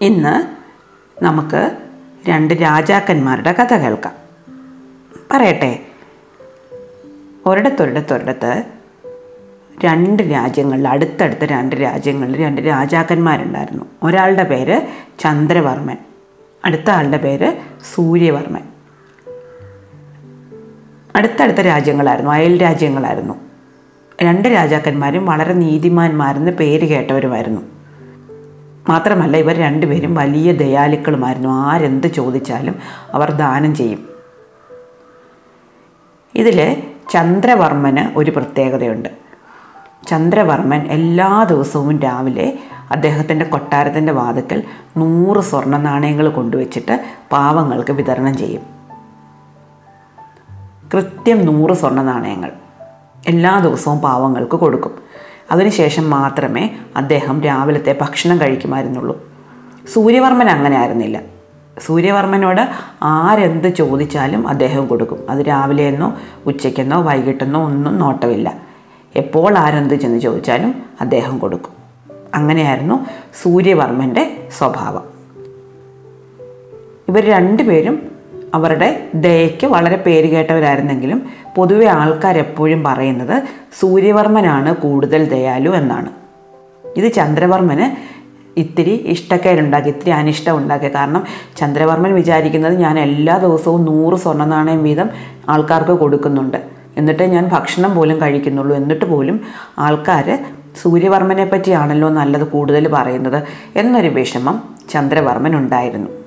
ഇന്ന് നമുക്ക് രണ്ട് രാജാക്കന്മാരുടെ കഥ കേൾക്കാം. പറയട്ടെ. ഒരിടത്തൊരിടത്തൊരിടത്ത് രണ്ട് രാജ്യങ്ങളിൽ അടുത്തടുത്ത രണ്ട് രാജ്യങ്ങളിൽ രണ്ട് രാജാക്കന്മാരുണ്ടായിരുന്നു. ഒരാളുടെ പേര് ചന്ദ്രവർമ്മൻ അടുത്ത ആളുടെ പേര് സൂര്യവർമ്മൻ. അടുത്തടുത്ത രാജ്യങ്ങളായിരുന്നു അയൽ രാജ്യങ്ങളായിരുന്നു. രണ്ട് രാജാക്കന്മാരും വളരെ നീതിമാന്മാരെന്ന് പേര് കേട്ടവരുമായിരുന്നു. മാത്രമല്ല ഇവർ രണ്ടുപേരും വലിയ ദയാലുക്കളുമായിരുന്നു. ആരെന്ത് ചോദിച്ചാലും അവർ ദാനം ചെയ്യും. ഇതിൽ ചന്ദ്രവർമ്മന് ഒരു പ്രത്യേകതയുണ്ട്. ചന്ദ്രവർമ്മൻ എല്ലാ ദിവസവും രാവിലെ അദ്ദേഹത്തിന്റെ കൊട്ടാരത്തിന്റെ വാതുക്കൽ നൂറ് സ്വർണ നാണയങ്ങൾ കൊണ്ടുവച്ചിട്ട് പാവങ്ങൾക്ക് വിതരണം ചെയ്യും. കൃത്യം നൂറ് സ്വർണ നാണയങ്ങൾ എല്ലാ ദിവസവും പാവങ്ങൾക്ക് കൊടുക്കും. അതിനുശേഷം മാത്രമേ അദ്ദേഹം രാവിലത്തെ ഭക്ഷണം കഴിക്കുമായിരുന്നുള്ളൂ. സൂര്യവർമ്മൻ അങ്ങനെ ആയിരുന്നില്ല. സൂര്യവർമ്മനോട് ആരെന്ത് ചോദിച്ചാലും അദ്ദേഹം കൊടുക്കും. അത് രാവിലെയെന്നോ ഉച്ചയ്ക്കെന്നോ വൈകിട്ടെന്നോ ഒന്നും നോട്ടമില്ല. എപ്പോൾ ആരെന്ത് ചെന്ന് ചോദിച്ചാലും അദ്ദേഹം കൊടുക്കും. അങ്ങനെയായിരുന്നു സൂര്യവർമ്മന്റെ സ്വഭാവം. ഇവർ രണ്ടുപേരും അവരുടെ ദയയ്ക്ക് വളരെ പേര് കേട്ടവരായിരുന്നെങ്കിലും പൊതുവെ ആൾക്കാർ എപ്പോഴും പറയുന്നത് സൂര്യവർമ്മനാണ് കൂടുതൽ ദയാലു എന്നാണ്. ഇത് ചന്ദ്രവർമ്മന് ഇത്തിരി ഇഷ്ടക്കേടുണ്ടാക്കി ഇത്തിരി അനിഷ്ടം ഉണ്ടാക്കി. കാരണം ചന്ദ്രവർമ്മൻ വിചാരിക്കുന്നത് ഞാൻ എല്ലാ ദിവസവും നൂറ് സ്വർണ നാണയം വീതം ആൾക്കാർക്ക് കൊടുക്കുന്നുണ്ട്. എന്നിട്ട് ഞാൻ ഭക്ഷണം പോലും കഴിക്കുന്നുള്ളൂ. എന്നിട്ട് പോലും ആൾക്കാർ സൂര്യവർമ്മനെ പറ്റിയാണല്ലോ നല്ലത് കൂടുതൽ പറയുന്നത് എന്നൊരു വിഷമം ചന്ദ്രവർമ്മൻ ഉണ്ടായിരുന്നു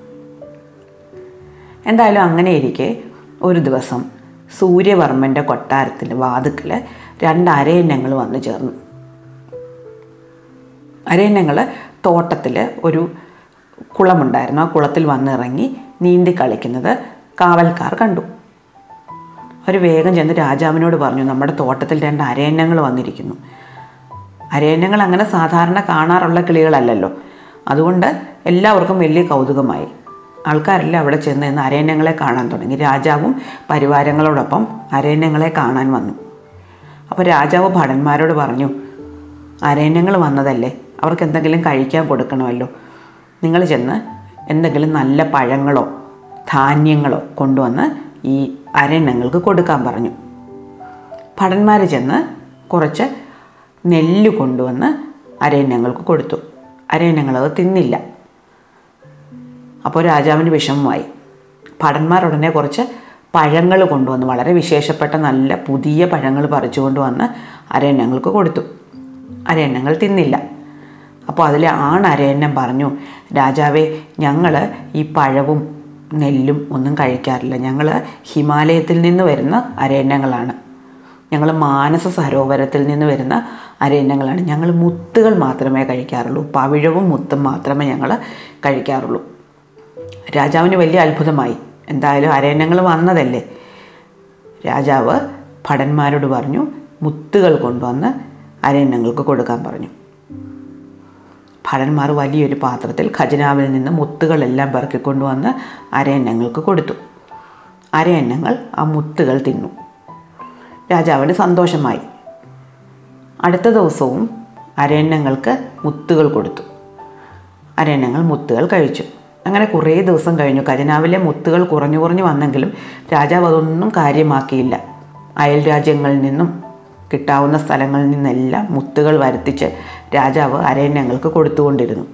എന്തായാലും അങ്ങനെ ഇരിക്കെ ഒരു ദിവസം സൂര്യവർമ്മന്റെ കൊട്ടാരത്തിൽ വാതുക്കൽ രണ്ട് അരയന്നങ്ങൾ വന്നു ചേർന്നു. അരയന്നങ്ങൾ തോട്ടത്തിൽ ഒരു കുളമുണ്ടായിരുന്നു. ആ കുളത്തിൽ വന്നിറങ്ങി നീന്തി കളിക്കുന്നത് കാവൽക്കാർ കണ്ടു. അവർ വേഗം ചെന്ന് രാജാവിനോട് പറഞ്ഞു നമ്മുടെ തോട്ടത്തിൽ രണ്ട് അരയന്നങ്ങൾ വന്നിരിക്കുന്നു. അരയന്നങ്ങൾ അങ്ങനെ സാധാരണ കാണാറുള്ള കിളികളല്ലല്ലോ. അതുകൊണ്ട് എല്ലാവർക്കും വലിയ കൗതുകമായി. ആൾക്കാരെല്ലാം അവിടെ ചെന്ന് നിന്ന് അരയന്യങ്ങളെ കാണാൻ തുടങ്ങി. രാജാവും പരിവാരങ്ങളോടൊപ്പം അരയന്യങ്ങളെ കാണാൻ വന്നു. അപ്പോൾ രാജാവ് ഭടന്മാരോട് പറഞ്ഞു അരയന്യങ്ങൾ വന്നതല്ലേ? അവർക്ക് എന്തെങ്കിലും കഴിക്കാൻ കൊടുക്കണമല്ലോ. നിങ്ങൾ ചെന്ന് എന്തെങ്കിലും നല്ല പഴങ്ങളോ ധാന്യങ്ങളോ കൊണ്ടുവന്ന് ഈ അരയന്യങ്ങൾക്ക് കൊടുക്കാൻ പറഞ്ഞു. ഭടന്മാർ ചെന്ന് കുറച്ച് നെല്ല് കൊണ്ടുവന്ന് അരയന്യങ്ങൾക്ക് കൊടുത്തു. അരയന്യങ്ങളത് തിന്നില്ല. അപ്പോൾ രാജാവിന് വിഷമമായി. ഭടന്മാർ ഉടനെ കുറച്ച് പഴങ്ങൾ കൊണ്ടുവന്ന്. വളരെ വിശേഷപ്പെട്ട നല്ല പുതിയ പഴങ്ങൾ പറിച്ചുകൊണ്ട് വന്ന് അരയന്നങ്ങൾക്ക് കൊടുത്തു. അരയന്നങ്ങൾ തിന്നില്ല. അപ്പോൾ അതിലെ ആണരയന്നം പറഞ്ഞു രാജാവേ ഞങ്ങൾ ഈ പഴവും നെല്ലും ഒന്നും കഴിക്കാറില്ല. ഞങ്ങൾ ഹിമാലയത്തിൽ നിന്ന് വരുന്ന അരയന്നങ്ങളാണ്. ഞങ്ങൾ മാനസ സരോവരത്തിൽ നിന്ന് വരുന്ന അരയന്നങ്ങളാണ്. ഞങ്ങൾ മുത്തുകൾ മാത്രമേ കഴിക്കാറുള്ളൂ. പവിഴവും മുത്തും മാത്രമേ ഞങ്ങൾ കഴിക്കാറുള്ളൂ. രാജാവിന് വലിയ അത്ഭുതമായി. എന്തായാലും അരയന്നങ്ങൾ വന്നതല്ലേ? രാജാവ് ഭടന്മാരോട് പറഞ്ഞു മുത്തുകൾ കൊണ്ടുവന്ന് അരയന്നങ്ങൾക്ക് കൊടുക്കാൻ പറഞ്ഞു. ഭടന്മാർ വലിയൊരു പാത്രത്തിൽ ഖജനാവിൽ നിന്ന് മുത്തുകളെല്ലാം പെറുക്കിക്കൊണ്ടുവന്ന് അരയന്നങ്ങൾക്ക് കൊടുത്തു. അരയന്നങ്ങൾ ആ മുത്തുകൾ തിന്നു. രാജാവിന് സന്തോഷമായി. അടുത്ത ദിവസവും അരയന്നങ്ങൾക്ക് മുത്തുകൾ കൊടുത്തു. അരയന്നങ്ങൾ മുത്തുകൾ കഴിച്ചു. അങ്ങനെ കുറേ ദിവസം കഴിഞ്ഞു. ഖജനാവിലെ മുത്തുകൾ കുറഞ്ഞു കുറഞ്ഞു വന്നെങ്കിലും രാജാവ് അതൊന്നും കാര്യമാക്കിയില്ല. അയൽ രാജ്യങ്ങളിൽ നിന്നും കിട്ടാവുന്ന സ്ഥലങ്ങളിൽ നിന്നെല്ലാം മുത്തുകൾ വരുത്തിച്ച് രാജാവ് അരയന്നങ്ങൾക്ക് കൊടുത്തുകൊണ്ടിരുന്നു.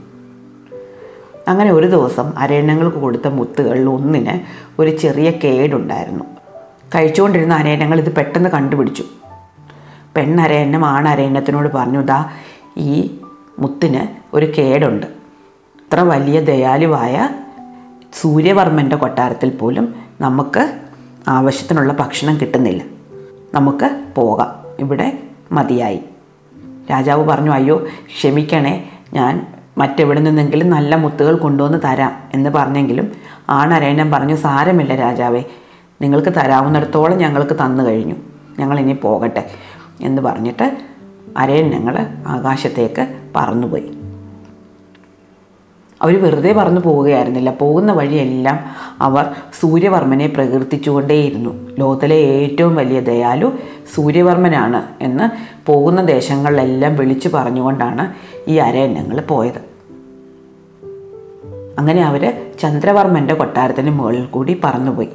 അങ്ങനെ ഒരു ദിവസം അരയന്നങ്ങൾക്ക് കൊടുത്ത മുത്തുകളിൽ ഒന്നിന് ഒരു ചെറിയ കേടുണ്ടായിരുന്നു. കഴിച്ചുകൊണ്ടിരുന്ന അരയണ്യങ്ങൾ ഇത് പെട്ടെന്ന് കണ്ടുപിടിച്ചു. പെണ്ണരയണ്യം ആണരയണ്യത്തിനോട് പറഞ്ഞു ദാ ഈ മുത്തിന് ഒരു കേടുണ്ട്. ഇത്ര വലിയ ദയാലുവായ സൂര്യവർമ്മന്റെ കൊട്ടാരത്തിൽ പോലും നമുക്ക് ആവശ്യത്തിനുള്ള ഭക്ഷണം കിട്ടുന്നില്ല. നമുക്ക് പോകാം. ഇവിടെ മതിയായി. രാജാവ് പറഞ്ഞു അയ്യോ ക്ഷമിക്കണേ ഞാൻ മറ്റെവിടെ നിന്നെങ്കിലും നല്ല മുത്തുകൾ കൊണ്ടുവന്ന് തരാം എന്ന് പറഞ്ഞെങ്കിലും ആണരയണൻ പറഞ്ഞു സാരമില്ല രാജാവേ നിങ്ങൾക്ക് തരാവുന്നിടത്തോളം ഞങ്ങൾക്ക് തന്നു കഴിഞ്ഞു. ഇനി പോകട്ടെ എന്ന് പറഞ്ഞിട്ട് അരയൻ ഞങ്ങൾ ആകാശത്തേക്ക് പറന്നുപോയി. അവർ വെറുതെ പറഞ്ഞു പോവുകയായിരുന്നില്ല. പോകുന്ന വഴിയെല്ലാം അവർ സൂര്യവർമ്മനെ പ്രകീർത്തിച്ചുകൊണ്ടേയിരുന്നു. ലോകത്തിലെ ഏറ്റവും വലിയ ദയാലു സൂര്യവർമ്മനാണ് എന്ന് പോകുന്ന ദേശങ്ങളിലെല്ലാം വിളിച്ചു പറഞ്ഞുകൊണ്ടാണ് ഈ അരയന്നങ്ങൾ പോയത്. അങ്ങനെ അവർ ചന്ദ്രവർമ്മന്റെ കൊട്ടാരത്തിന് മുകളിൽ കൂടി പറന്നുപോയി.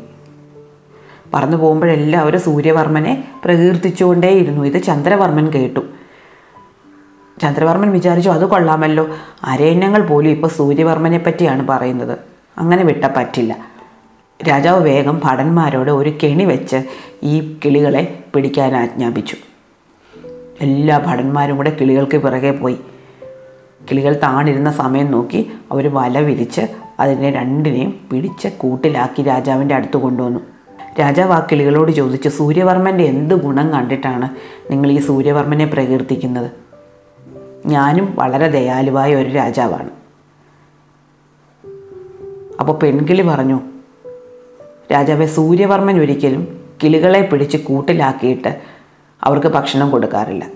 പറന്നു പോകുമ്പോഴെല്ലാം അവർ സൂര്യവർമ്മനെ പ്രകീർത്തിച്ചുകൊണ്ടേയിരുന്നു. ഇത് ചന്ദ്രവർമ്മൻ കേട്ടു. ചന്ദ്രവർമ്മൻ വിചാരിച്ചു അത് കൊള്ളാമല്ലോ. അരയന്യങ്ങൾ പോലും ഇപ്പോൾ സൂര്യവർമ്മനെ പറ്റിയാണ് പറയുന്നത്. അങ്ങനെ വിട്ട പറ്റില്ല. രാജാവ് വേഗം ഭടന്മാരോട് ഒരു കെണി വെച്ച് ഈ കിളികളെ പിടിക്കാൻ ആജ്ഞാപിച്ചു. എല്ലാ ഭടന്മാരും കൂടെ കിളികൾക്ക് പിറകെ പോയി. കിളികൾ താണിരുന്ന സമയം നോക്കി അവർ വല വിരിച്ച് അതിനെ രണ്ടിനെയും പിടിച്ച് കൂട്ടിലാക്കി രാജാവിന്റെ അടുത്ത് കൊണ്ടുവന്നു. രാജാവ് ആ കിളികളോട് ചോദിച്ചു സൂര്യവർമ്മന്റെ എന്ത് ഗുണം കണ്ടിട്ടാണ് നിങ്ങൾ ഈ സൂര്യവർമ്മനെ പ്രകീർത്തിക്കുന്നത്? ഞാനും വളരെ ദയാലുവായ ഒരു രാജാവാണ്. അപ്പോൾ പെൺകിളി പറഞ്ഞു രാജാവെ സൂര്യവർമ്മൻ ഒരിക്കലും കിളികളെ പിടിച്ച് കൂട്ടിലാക്കിയിട്ട് അവർക്ക് ഭക്ഷണം കൊടുക്കാറില്ല.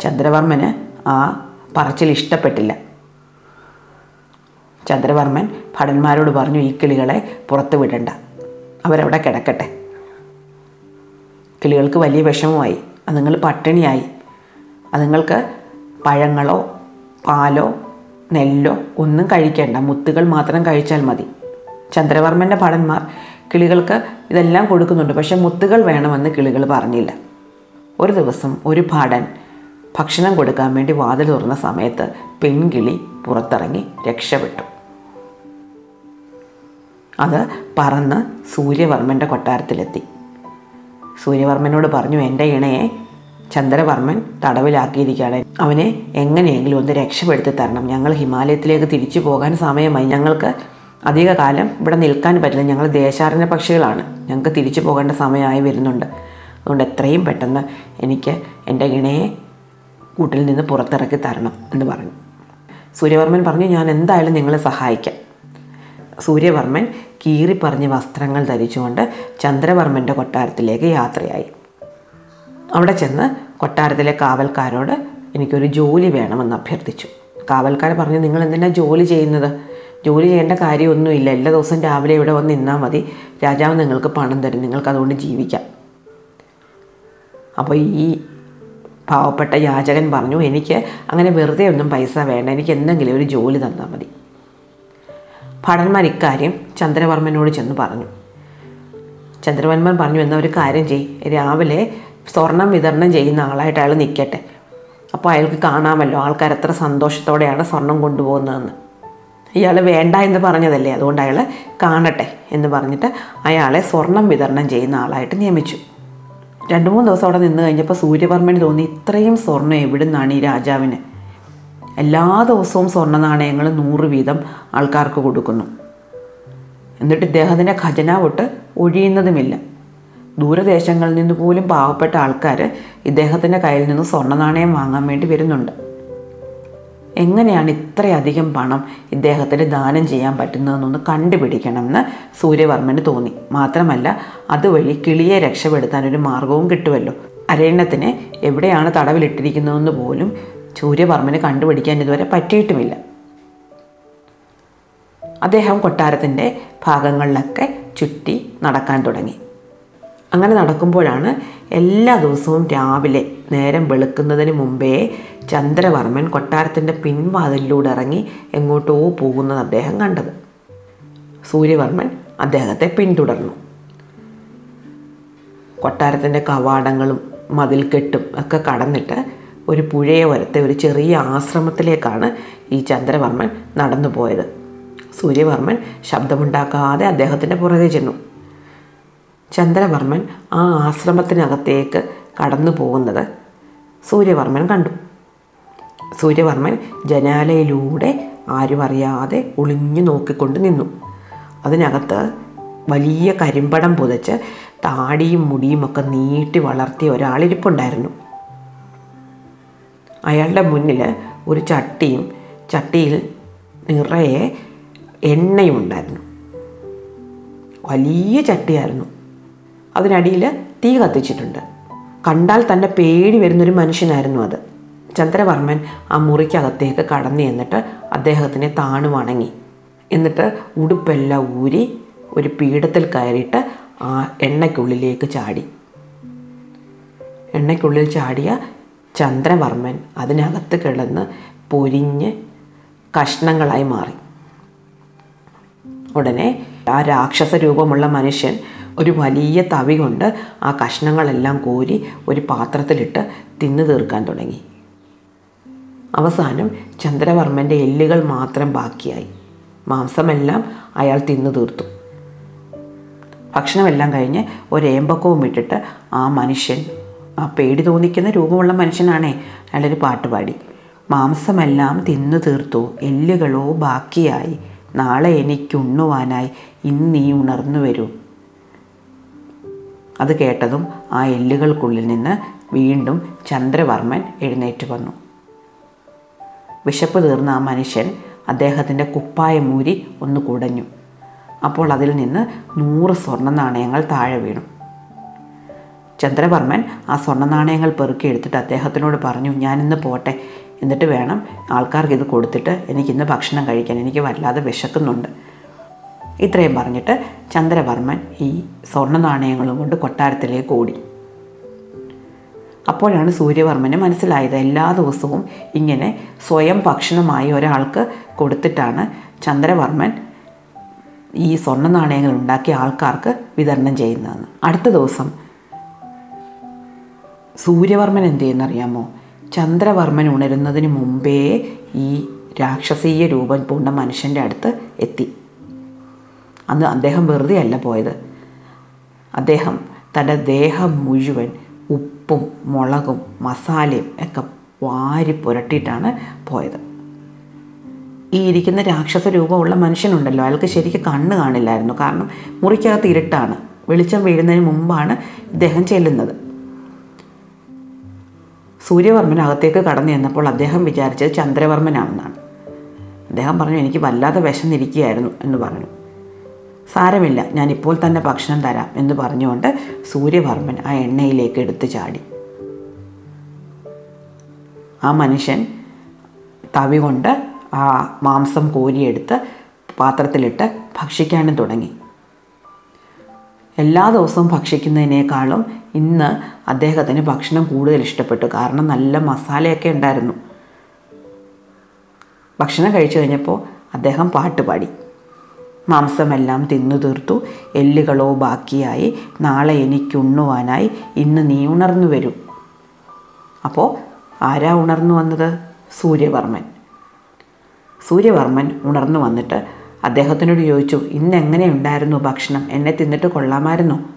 ചന്ദ്രവർമ്മന് ആ പറച്ചിൽ ഇഷ്ടപ്പെട്ടില്ല. ചന്ദ്രവർമ്മൻ ഭടന്മാരോട് പറഞ്ഞു ഈ കിളികളെ പുറത്തു വിടണ്ട. അവരവിടെ കിടക്കട്ടെ. കിളികൾക്ക് വലിയ വിഷമമായി. അതുങ്ങൾ പട്ടിണിയായി. അതുങ്ങൾക്ക് പഴങ്ങളോ പാലോ നെല്ലോ ഒന്നും കഴിക്കേണ്ട. മുത്തുകൾ മാത്രം കഴിച്ചാൽ മതി. ചന്ദ്രവർമ്മന്റെ ഭടന്മാർ കിളികൾക്ക് ഇതെല്ലാം കൊടുക്കുന്നുണ്ട്. പക്ഷെ മുത്തുകൾ വേണമെന്ന് കിളികൾ പറഞ്ഞില്ല. ഒരു ദിവസം ഒരു ഭടൻ ഭക്ഷണം കൊടുക്കാൻ വേണ്ടി വാതിൽ തുറന്ന സമയത്ത് പെൺകിളി പുറത്തിറങ്ങി രക്ഷപ്പെട്ടു. അത് പറന്ന് സൂര്യവർമ്മന്റെ കൊട്ടാരത്തിലെത്തി. സൂര്യവർമ്മനോട് പറഞ്ഞു എന്റെ ഇണയെ ചന്ദ്രവർമ്മൻ തടവിലാക്കിയിരിക്കുകയാണ്. അവനെ എങ്ങനെയെങ്കിലും ഒന്ന് രക്ഷപ്പെടുത്തി തരണം. ഞങ്ങൾ ഹിമാലയത്തിലേക്ക് തിരിച്ചു പോകാൻ സമയമായി. ഞങ്ങൾക്ക് അധികകാലം ഇവിടെ നിൽക്കാൻ പറ്റില്ല. ഞങ്ങൾ ദേശാടന പക്ഷികളാണ്. ഞങ്ങൾക്ക് തിരിച്ചു പോകേണ്ട സമയമായി വരുന്നുണ്ട്. അതുകൊണ്ട് എത്രയും പെട്ടെന്ന് എനിക്ക് എന്റെ ഇണയെ കൂട്ടിൽ നിന്ന് പുറത്തിറക്കി തരണം എന്ന് പറഞ്ഞു. സൂര്യവർമ്മൻ പറഞ്ഞു ഞാൻ എന്തായാലും നിങ്ങളെ സഹായിക്കാം. സൂര്യവർമ്മൻ കീറിപ്പറഞ്ഞ് വസ്ത്രങ്ങൾ ധരിച്ചുകൊണ്ട് ചന്ദ്രവർമ്മന്റെ കൊട്ടാരത്തിലേക്ക് യാത്രയായി. അവിടെ ചെന്ന് കൊട്ടാരത്തിലെ കാവൽക്കാരോട് എനിക്കൊരു ജോലി വേണമെന്ന് അഭ്യർത്ഥിച്ചു. കാവൽക്കാർ പറഞ്ഞു നിങ്ങൾ എന്തിനാണ് ജോലി ചെയ്യുന്നത്? ജോലി ചെയ്യേണ്ട കാര്യമൊന്നുമില്ല. എല്ലാ ദിവസവും രാവിലെ ഇവിടെ വന്ന് നിന്നാൽ മതി. രാജാവ് നിങ്ങൾക്ക് പണം തരും. നിങ്ങൾക്ക് അതുകൊണ്ട് ജീവിക്കാം. അപ്പോൾ ഈ പാവപ്പെട്ട യാചകൻ പറഞ്ഞു എനിക്ക് അങ്ങനെ വെറുതെ ഒന്നും പൈസ വേണ്ട. എനിക്ക് എന്തെങ്കിലും ഒരു ജോലി തന്നാൽ മതി. ഭടന്മാർ ഇക്കാര്യം ചന്ദ്രവർമ്മനോട് ചെന്ന് പറഞ്ഞു. ചന്ദ്രവർമ്മൻ പറഞ്ഞു എന്നാൽ ഒരു കാര്യം ചെയ് രാവിലെ സ്വർണം വിതരണം ചെയ്യുന്ന ആളായിട്ട് അയാൾ നിൽക്കട്ടെ. അപ്പോൾ അയാൾക്ക് കാണാമല്ലോ ആൾക്കാർ എത്ര സന്തോഷത്തോടെയാണ് സ്വർണം കൊണ്ടുപോകുന്നതെന്ന്. ഇയാൾ വേണ്ട എന്ന് പറഞ്ഞതല്ലേ അതുകൊണ്ട് അയാൾ കാണട്ടെ എന്ന് പറഞ്ഞിട്ട് അയാളെ സ്വർണം വിതരണം ചെയ്യുന്ന ആളായിട്ട് നിയമിച്ചു. രണ്ട് മൂന്ന് ദിവസം അവിടെ നിന്ന് കഴിഞ്ഞപ്പോൾ സൂര്യവർമ്മന് തോന്നി ഇത്രയും സ്വർണം എവിടെ നിന്നാണ് ഈ രാജാവിന്? എല്ലാ ദിവസവും സ്വർണ നാണയങ്ങൾ നൂറ് വീതം ആൾക്കാർക്ക് കൊടുക്കുന്നു. എന്നിട്ട് ഇദ്ദേഹത്തിന്റെ ഖജനാവൊട്ട് ഒഴിയുന്നതുമില്ല. ദൂരദേശങ്ങളിൽ നിന്ന് പോലും പാവപ്പെട്ട ആൾക്കാർ ഇദ്ദേഹത്തിന്റെ കയ്യിൽ നിന്ന് സ്വർണ നാണയം വാങ്ങാൻ വേണ്ടി വരുന്നുണ്ട്. എങ്ങനെയാണ് ഇത്രയധികം പണം ഇദ്ദേഹത്തിന് ദാനം ചെയ്യാൻ പറ്റുന്നതെന്നൊന്ന് കണ്ടുപിടിക്കണമെന്ന് സൂര്യവർമ്മന് തോന്നി. മാത്രമല്ല അതുവഴി കിളിയെ രക്ഷപ്പെടുത്താൻ ഒരു മാർഗവും കിട്ടുമല്ലോ. അരയണ്ണത്തിന് എവിടെയാണ് തടവിലിട്ടിരിക്കുന്നതെന്ന് പോലും സൂര്യവർമ്മന് കണ്ടുപിടിക്കാൻ ഇതുവരെ പറ്റിയിട്ടുമില്ല. അദ്ദേഹം കൊട്ടാരത്തിന്റെ ഭാഗങ്ങളിലൊക്കെ ചുറ്റി നടക്കാൻ തുടങ്ങി. അങ്ങനെ നടക്കുമ്പോഴാണ് എല്ലാ ദിവസവും രാവിലെ നേരം വെളുക്കുന്നതിന് മുമ്പേ ചന്ദ്രവർമ്മൻ കൊട്ടാരത്തിന്റെ പിൻവാതിലൂടെ ഇറങ്ങി എങ്ങോട്ടോ പോകുന്നത് അദ്ദേഹം കണ്ടത്. സൂര്യവർമ്മൻ അദ്ദേഹത്തെ പിന്തുടർന്നു. കൊട്ടാരത്തിന്റെ കവാടങ്ങളും മതിൽക്കെട്ടും ഒക്കെ കടന്നിട്ട് ഒരു പുഴയെ വരത്തെ ഒരു ചെറിയ ആശ്രമത്തിലേക്കാണ് ഈ ചന്ദ്രവർമ്മൻ നടന്നു പോയത് സൂര്യവർമ്മൻ ശബ്ദമുണ്ടാക്കാതെ അദ്ദേഹത്തിന്റെ പുറകെ ചെന്നു. ചന്ദ്രവർമ്മൻ ആ ആശ്രമത്തിനകത്തേക്ക് കടന്നു പോകുന്നത് സൂര്യവർമ്മൻ കണ്ടു. സൂര്യവർമ്മൻ ജനാലയിലൂടെ ആരും അറിയാതെ ഒളിഞ്ഞു നോക്കിക്കൊണ്ട് നിന്നു. അതിനകത്ത് വലിയ കരിമ്പടം പുതച്ച് താടിയും മുടിയും ഒക്കെ നീട്ടി വളർത്തിയ ഒരാളിരിപ്പുണ്ടായിരുന്നു അയാളുടെ മുന്നിൽ ഒരു ചട്ടിയും ചട്ടിയിൽ നിറയെ എണ്ണയുണ്ടായിരുന്നു വലിയ ചട്ടിയായിരുന്നു. അതിനടിയിൽ തീ കത്തിച്ചിട്ടുണ്ട്. കണ്ടാൽ തന്നെ പേടി വരുന്നൊരു മനുഷ്യനായിരുന്നു അത്. ചന്ദ്രവർമ്മൻ ആ മുറിക്കകത്തേക്ക് കടന്നു എന്നിട്ട് അദ്ദേഹത്തിനെ താണു വണങ്ങി. എന്നിട്ട് ഉടുപ്പെല്ലാം ഊരി ഒരു പീഠത്തിൽ കയറിയിട്ട് ആ എണ്ണയ്ക്കുള്ളിലേക്ക് ചാടി. എണ്ണയ്ക്കുള്ളിൽ ചാടിയ ചന്ദ്രവർമ്മൻ അതിനകത്ത് കിടന്ന് പൊരിഞ്ഞ് കഷ്ണങ്ങളായി മാറി. ഉടനെ ആ രാക്ഷസ രൂപമുള്ള മനുഷ്യൻ ഒരു വലിയ തവി കൊണ്ട് ആ കഷ്ണങ്ങളെല്ലാം കോരി ഒരു പാത്രത്തിലിട്ട് തിന്നു തീർക്കാൻ തുടങ്ങി. അവസാനം ചന്ദ്രവർമ്മന്റെ എല്ലുകൾ മാത്രം ബാക്കിയായി. മാംസമെല്ലാം അയാൾ തിന്നു തീർത്തു. ഭക്ഷണമെല്ലാം കഴിഞ്ഞ് ഒരേമ്പക്കവും ഇട്ടിട്ട് ആ മനുഷ്യൻ ആ പേടി തോന്നിക്കുന്ന രൂപമുള്ള മനുഷ്യനാണേ അയാളൊരു പാട്ട് പാടി. മാംസമെല്ലാം തിന്നു തീർത്തു എല്ലുകളോ ബാക്കിയായി. നാളെ എനിക്കുണ്ണുവാനായി. ഇന്ന് നീ ഉണർന്നു വരൂ അത് കേട്ടതും ആ എല്ലുകൾക്കുള്ളിൽ നിന്ന് വീണ്ടും ചന്ദ്രവർമ്മൻ എഴുന്നേറ്റ് വന്നു. വിശപ്പ് തീർന്ന ആ മനുഷ്യൻ അദ്ദേഹത്തിന്റെ കുപ്പായ മൂരി ഒന്ന് കുടഞ്ഞു. അപ്പോൾ അതിൽ നിന്ന് നൂറ് സ്വർണ നാണയങ്ങൾ താഴെ വീണു. ചന്ദ്രവർമ്മൻ ആ സ്വർണ നാണയങ്ങൾ പെറുക്കിയെടുത്തിട്ട് അദ്ദേഹത്തിനോട് പറഞ്ഞു ഞാനിന്ന് പോട്ടെ. എന്നിട്ട് വേണം ആൾക്കാർക്ക് ഇത് കൊടുത്തിട്ട് എനിക്കിന്ന് ഭക്ഷണം കഴിക്കാൻ. എനിക്ക് വല്ലാതെ വിശക്കുന്നുണ്ട്. ഇത്രയും പറഞ്ഞിട്ട് ചന്ദ്രവർമ്മൻ ഈ സ്വർണ നാണയങ്ങളും കൊണ്ട് കൊട്ടാരത്തിലേക്ക് ഓടി. അപ്പോഴാണ് സൂര്യവർമ്മന് മനസ്സിലായത് എല്ലാ ദിവസവും ഇങ്ങനെ സ്വയം ഭക്ഷണമായി ഒരാൾക്ക് കൊടുത്തിട്ടാണ് ചന്ദ്രവർമ്മൻ ഈ സ്വർണ നാണയങ്ങൾ ഉണ്ടാക്കിയ ആൾക്കാർക്ക് വിതരണം ചെയ്യുന്നതെന്ന്. അടുത്ത ദിവസം സൂര്യവർമ്മൻ എന്ത് ചെയ്യുന്നറിയാമോ? ചന്ദ്രവർമ്മൻ ഉണരുന്നതിന് മുമ്പേ ഈ രാക്ഷസീയ രൂപം പൂണ്ട മനുഷ്യന്റെ അടുത്ത് എത്തി. അന്ന് അദ്ദേഹം വെറുതെ അല്ല പോയത്. അദ്ദേഹം തന്റെ ദേഹം മുഴുവൻ ഉപ്പും മുളകും മസാലയും ഒക്കെ വാരി പുരട്ടിയിട്ടാണ് പോയത്. ഈ ഇരിക്കുന്ന രാക്ഷസ രൂപമുള്ള മനുഷ്യനുണ്ടല്ലോ. അയാൾക്ക് ശരിക്കും കണ്ണ് കാണില്ലായിരുന്നു. കാരണം മുറിക്കകത്ത് ഇരുട്ടാണ്. വെളിച്ചം വീഴുന്നതിന് മുമ്പാണ് ഇദ്ദേഹം ചെല്ലുന്നത്. സൂര്യവർമ്മൻ അകത്തേക്ക് കടന്നു ചെന്നപ്പോൾ അദ്ദേഹം വിചാരിച്ചത് ചന്ദ്രവർമ്മനാണെന്നാണ്. അദ്ദേഹം പറഞ്ഞു എനിക്ക് വല്ലാതെ വിശന്നിരിക്കുകയായിരുന്നു എന്ന് പറഞ്ഞു. സാരമില്ല. ഞാനിപ്പോൾ തന്നെ ഭക്ഷണം തരാം എന്ന് പറഞ്ഞുകൊണ്ട് സൂര്യവർമ്മൻ ആ എണ്ണയിലേക്ക് എടുത്തു ചാടി. ആ മനുഷ്യൻ തവി കൊണ്ട് ആ മാംസം കോരിയെടുത്ത് പാത്രത്തിലിട്ട് ഭക്ഷിക്കാനും തുടങ്ങി. എല്ലാ ദിവസവും ഭക്ഷിക്കുന്നതിനേക്കാളും ഇന്ന് അദ്ദേഹത്തിന് ഭക്ഷണം കൂടുതൽ ഇഷ്ടപ്പെട്ടു. കാരണം നല്ല മസാലയൊക്കെ ഉണ്ടായിരുന്നു. ഭക്ഷണം കഴിച്ചു കഴിഞ്ഞപ്പോൾ അദ്ദേഹം പാട്ട് പാടി മാംസമെല്ലാം തിന്നു തീർത്തു. എല്ലുകളോ ബാക്കിയായി. നാളെ എനിക്കുണ്ണുവാനായി ഇന്ന് നീ ഉണർന്നു വരും. അപ്പോൾ ആരാ ഉണർന്നു വന്നത്? സൂര്യവർമ്മൻ. സൂര്യവർമ്മൻ ഉണർന്നു വന്നിട്ട് അദ്ദേഹത്തിനോട് ചോദിച്ചു ഇന്ന് എങ്ങനെയുണ്ടായിരുന്നു ഭക്ഷണം? എന്നെ തിന്നിട്ട് കൊള്ളാമായിരുന്നു?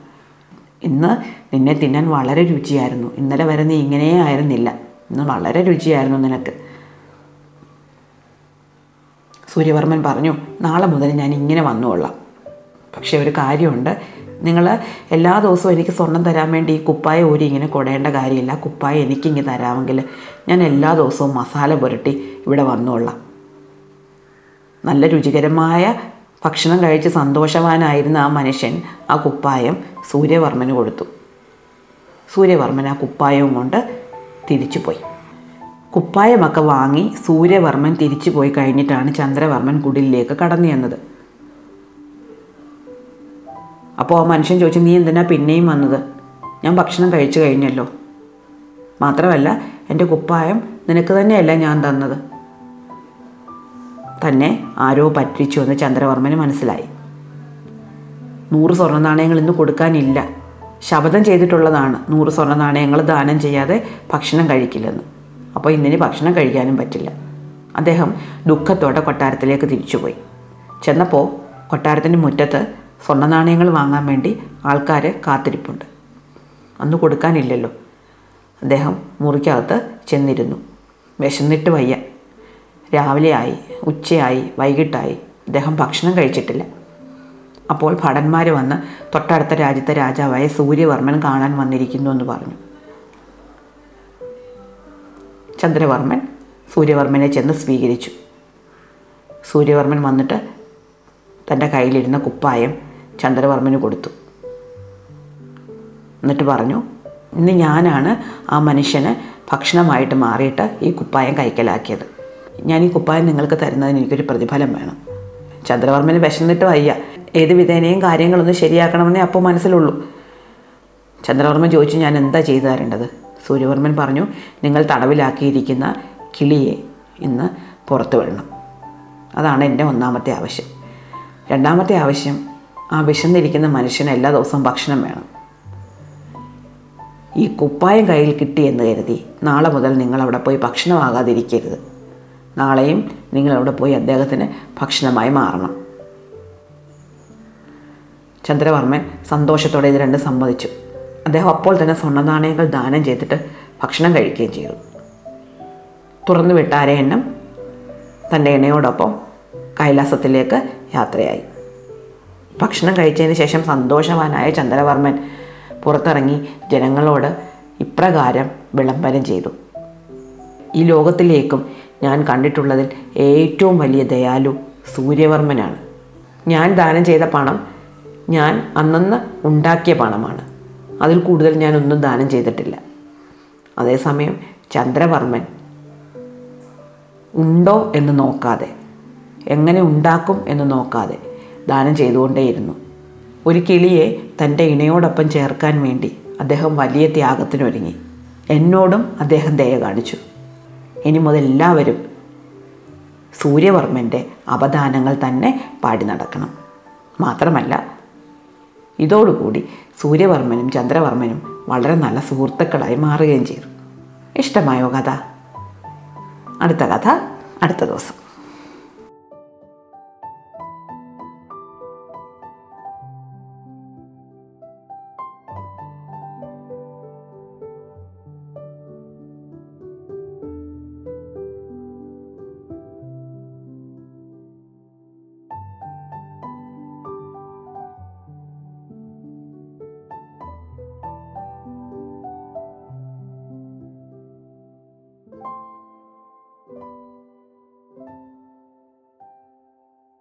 ഇന്ന് നിന്നെ തിന്നാൻ വളരെ രുചിയായിരുന്നു. ഇന്നലെ വരെ നീ ഇങ്ങനെയായിരുന്നില്ല. ഇന്ന് വളരെ രുചിയായിരുന്നു നിനക്ക്. സൂര്യവർമ്മൻ പറഞ്ഞു നാളെ മുതൽ ഞാൻ ഇങ്ങനെ വന്നുകൊള്ളാം പക്ഷേ ഒരു കാര്യമുണ്ട്. നിങ്ങൾ എല്ലാ ദിവസവും എനിക്ക് സ്വർണം തരാൻ വേണ്ടി ഈ കുപ്പായ ഊരി ഇങ്ങനെ കൊടേണ്ട കാര്യമില്ല. കുപ്പായ എനിക്കിങ്ങ് തരാമെങ്കിൽ ഞാൻ എല്ലാ ദിവസവും മസാല പുരട്ടി ഇവിടെ വന്നുകൊള്ളാം നല്ല രുചികരമായ ഭക്ഷണം കഴിച്ച് സന്തോഷവാനായിരുന്ന ആ മനുഷ്യൻ ആ കുപ്പായം സൂര്യവർമ്മന് കൊടുത്തു. സൂര്യവർമ്മൻ ആ കുപ്പായവും കൊണ്ട് തിരിച്ചുപോയി. കുപ്പായമൊക്കെ വാങ്ങി സൂര്യവർമ്മൻ തിരിച്ചു പോയി കഴിഞ്ഞിട്ടാണ് ചന്ദ്രവർമ്മൻ കുടിലേക്ക് കടന്നു ചെന്നത്. അപ്പോൾ ആ മനുഷ്യൻ ചോദിച്ചു നീ എന്തിനാ പിന്നെയും വന്നത്? ഞാൻ ഭക്ഷണം കഴിച്ചു കഴിഞ്ഞല്ലോ. മാത്രമല്ല എന്റെ കുപ്പായം നിനക്ക് തന്നെയല്ല ഞാൻ തന്നത്. തന്നെ ആരോ പറ്റിച്ചു എന്ന് ചന്ദ്രവർമ്മന് മനസ്സിലായി. നൂറ് സ്വർണ നാണയങ്ങൾ ഇന്ന് കൊടുക്കാനില്ല. ശപഥം ചെയ്തിട്ടുള്ളതാണ്. നൂറ് സ്വർണ നാണയങ്ങൾ ദാനം ചെയ്യാതെ ഭക്ഷണം കഴിക്കില്ലെന്ന്. അപ്പോൾ ഇന്നിന് ഭക്ഷണം കഴിക്കാനും പറ്റില്ല. അദ്ദേഹം ദുഃഖത്തോടെ കൊട്ടാരത്തിലേക്ക് തിരിച്ചുപോയി. ചെന്നപ്പോൾ കൊട്ടാരത്തിന്റെ മുറ്റത്ത് സ്വർണ നാണയങ്ങൾ വാങ്ങാൻ വേണ്ടി ആൾക്കാർ കാത്തിരിപ്പുണ്ട്. അന്ന് കൊടുക്കാനില്ലല്ലോ. അദ്ദേഹം മുറിക്കകത്ത് ചെന്നിരുന്നു. വിശന്നിട്ട് വയ്യ. രാവിലെ ആയി ഉച്ചയായി വൈകിട്ടായി. അദ്ദേഹം ഭക്ഷണം കഴിച്ചിട്ടില്ല. അപ്പോൾ ഭടന്മാർ വന്ന് തൊട്ടടുത്ത രാജ്യത്തെ രാജാവായ സൂര്യവർമ്മൻ കാണാൻ വന്നിരിക്കുന്നു എന്ന് പറഞ്ഞു. ചന്ദ്രവർമ്മൻ സൂര്യവർമ്മനെ ചെന്ന് സ്വീകരിച്ചു. സൂര്യവർമ്മൻ വന്നിട്ട് തന്റെ കയ്യിലിരുന്ന കുപ്പായം ചന്ദ്രവർമ്മന് കൊടുത്തു. എന്നിട്ട് പറഞ്ഞു ഇന്ന് ഞാനാണ് ആ മനുഷ്യന് ഭക്ഷണമായിട്ട് മാറിയിട്ട് ഈ കുപ്പായം കൈക്കലാക്കിയത്. ഞാൻ ഈ കുപ്പായം നിങ്ങൾക്ക് തരുന്നതിന് എനിക്കൊരു പ്രതിഫലം വേണം. ചന്ദ്രവർമ്മന് വിശന്നിട്ട് വയ്യ. ഏത് വിധേനയും കാര്യങ്ങളൊന്ന് ശരിയാക്കണമെന്നേ അപ്പോൾ മനസ്സിലുള്ളൂ. ചന്ദ്രവർമ്മൻ ചോദിച്ചു ഞാൻ എന്താ ചെയ്തു തരേണ്ടത്? സൂര്യവർമ്മൻ പറഞ്ഞു നിങ്ങൾ തടവിലാക്കിയിരിക്കുന്ന കിളിയെ ഇന്ന് പുറത്തു വിടണം. അതാണ് എന്റെ ഒന്നാമത്തെ ആവശ്യം. രണ്ടാമത്തെ ആവശ്യം ആ വിശന്നിരിക്കുന്ന മനുഷ്യന് എല്ലാ ദിവസവും ഭക്ഷണം വേണം. ഈ കുപ്പായം കയ്യിൽ കിട്ടി എന്ന് കരുതി നാളെ മുതൽ നിങ്ങൾ അവിടെ പോയി ഭക്ഷണമാകാതിരിക്കരുത്. നാളെയും നിങ്ങൾ അവിടെ പോയി അദ്ദേഹത്തിന് ഭക്ഷണമായി മാറണം. ചന്ദ്രവർമ്മൻ സന്തോഷത്തോടെ ഇത് രണ്ടും സമ്മതിച്ചു. അദ്ദേഹം അപ്പോൾ തന്നെ സ്വർണനാണയങ്ങൾ ദാനം ചെയ്തിട്ട് ഭക്ഷണം കഴിക്കുകയും ചെയ്തു. തുറന്നു വിട്ട അരയണ്ണം തന്റെ എണ്ണയോടൊപ്പം കൈലാസത്തിലേക്ക് യാത്രയായി. ഭക്ഷണം കഴിച്ചതിന് ശേഷം സന്തോഷവാനായ ചന്ദ്രവർമ്മൻ പുറത്തിറങ്ങി ജനങ്ങളോട് ഇപ്രകാരം വിളംബരം ചെയ്തു. ഈ ലോകത്തിലേക്കും ഞാൻ കണ്ടിട്ടുള്ളതിൽ ഏറ്റവും വലിയ ദയാലു സൂര്യവർമ്മനാണ്. ഞാൻ ദാനം ചെയ്ത പണം ഞാൻ അന്നന്ന് ഉണ്ടാക്കിയ പണമാണ്. അതിൽ കൂടുതൽ ഞാനൊന്നും ദാനം ചെയ്തിട്ടില്ല. അതേസമയം ചന്ദ്രവർമ്മൻ ഉണ്ടോ എന്ന് നോക്കാതെ എങ്ങനെ ഉണ്ടാക്കും എന്ന് നോക്കാതെ ദാനം ചെയ്തുകൊണ്ടേയിരുന്നു. ഒരു കിളിയെ തന്റെ ഇണയോടൊപ്പം ചേർക്കാൻ വേണ്ടി അദ്ദേഹം വലിയ ത്യാഗത്തിനൊരുങ്ങി. എന്നോടും അദ്ദേഹം ദയ കാണിച്ചു. ഇനി മുതൽ എല്ലാവരും സൂര്യവർമ്മന്റെ അപദാനങ്ങൾ തന്നെ പാടി നടക്കണം. മാത്രമല്ല ഇതോടുകൂടി സൂര്യവർമ്മനും ചന്ദ്രവർമ്മനും വളരെ നല്ല സുഹൃത്തുക്കളായി മാറുകയും ചെയ്തു. ഇഷ്ടമായോ കഥ? അടുത്ത കഥ അടുത്ത ദിവസം.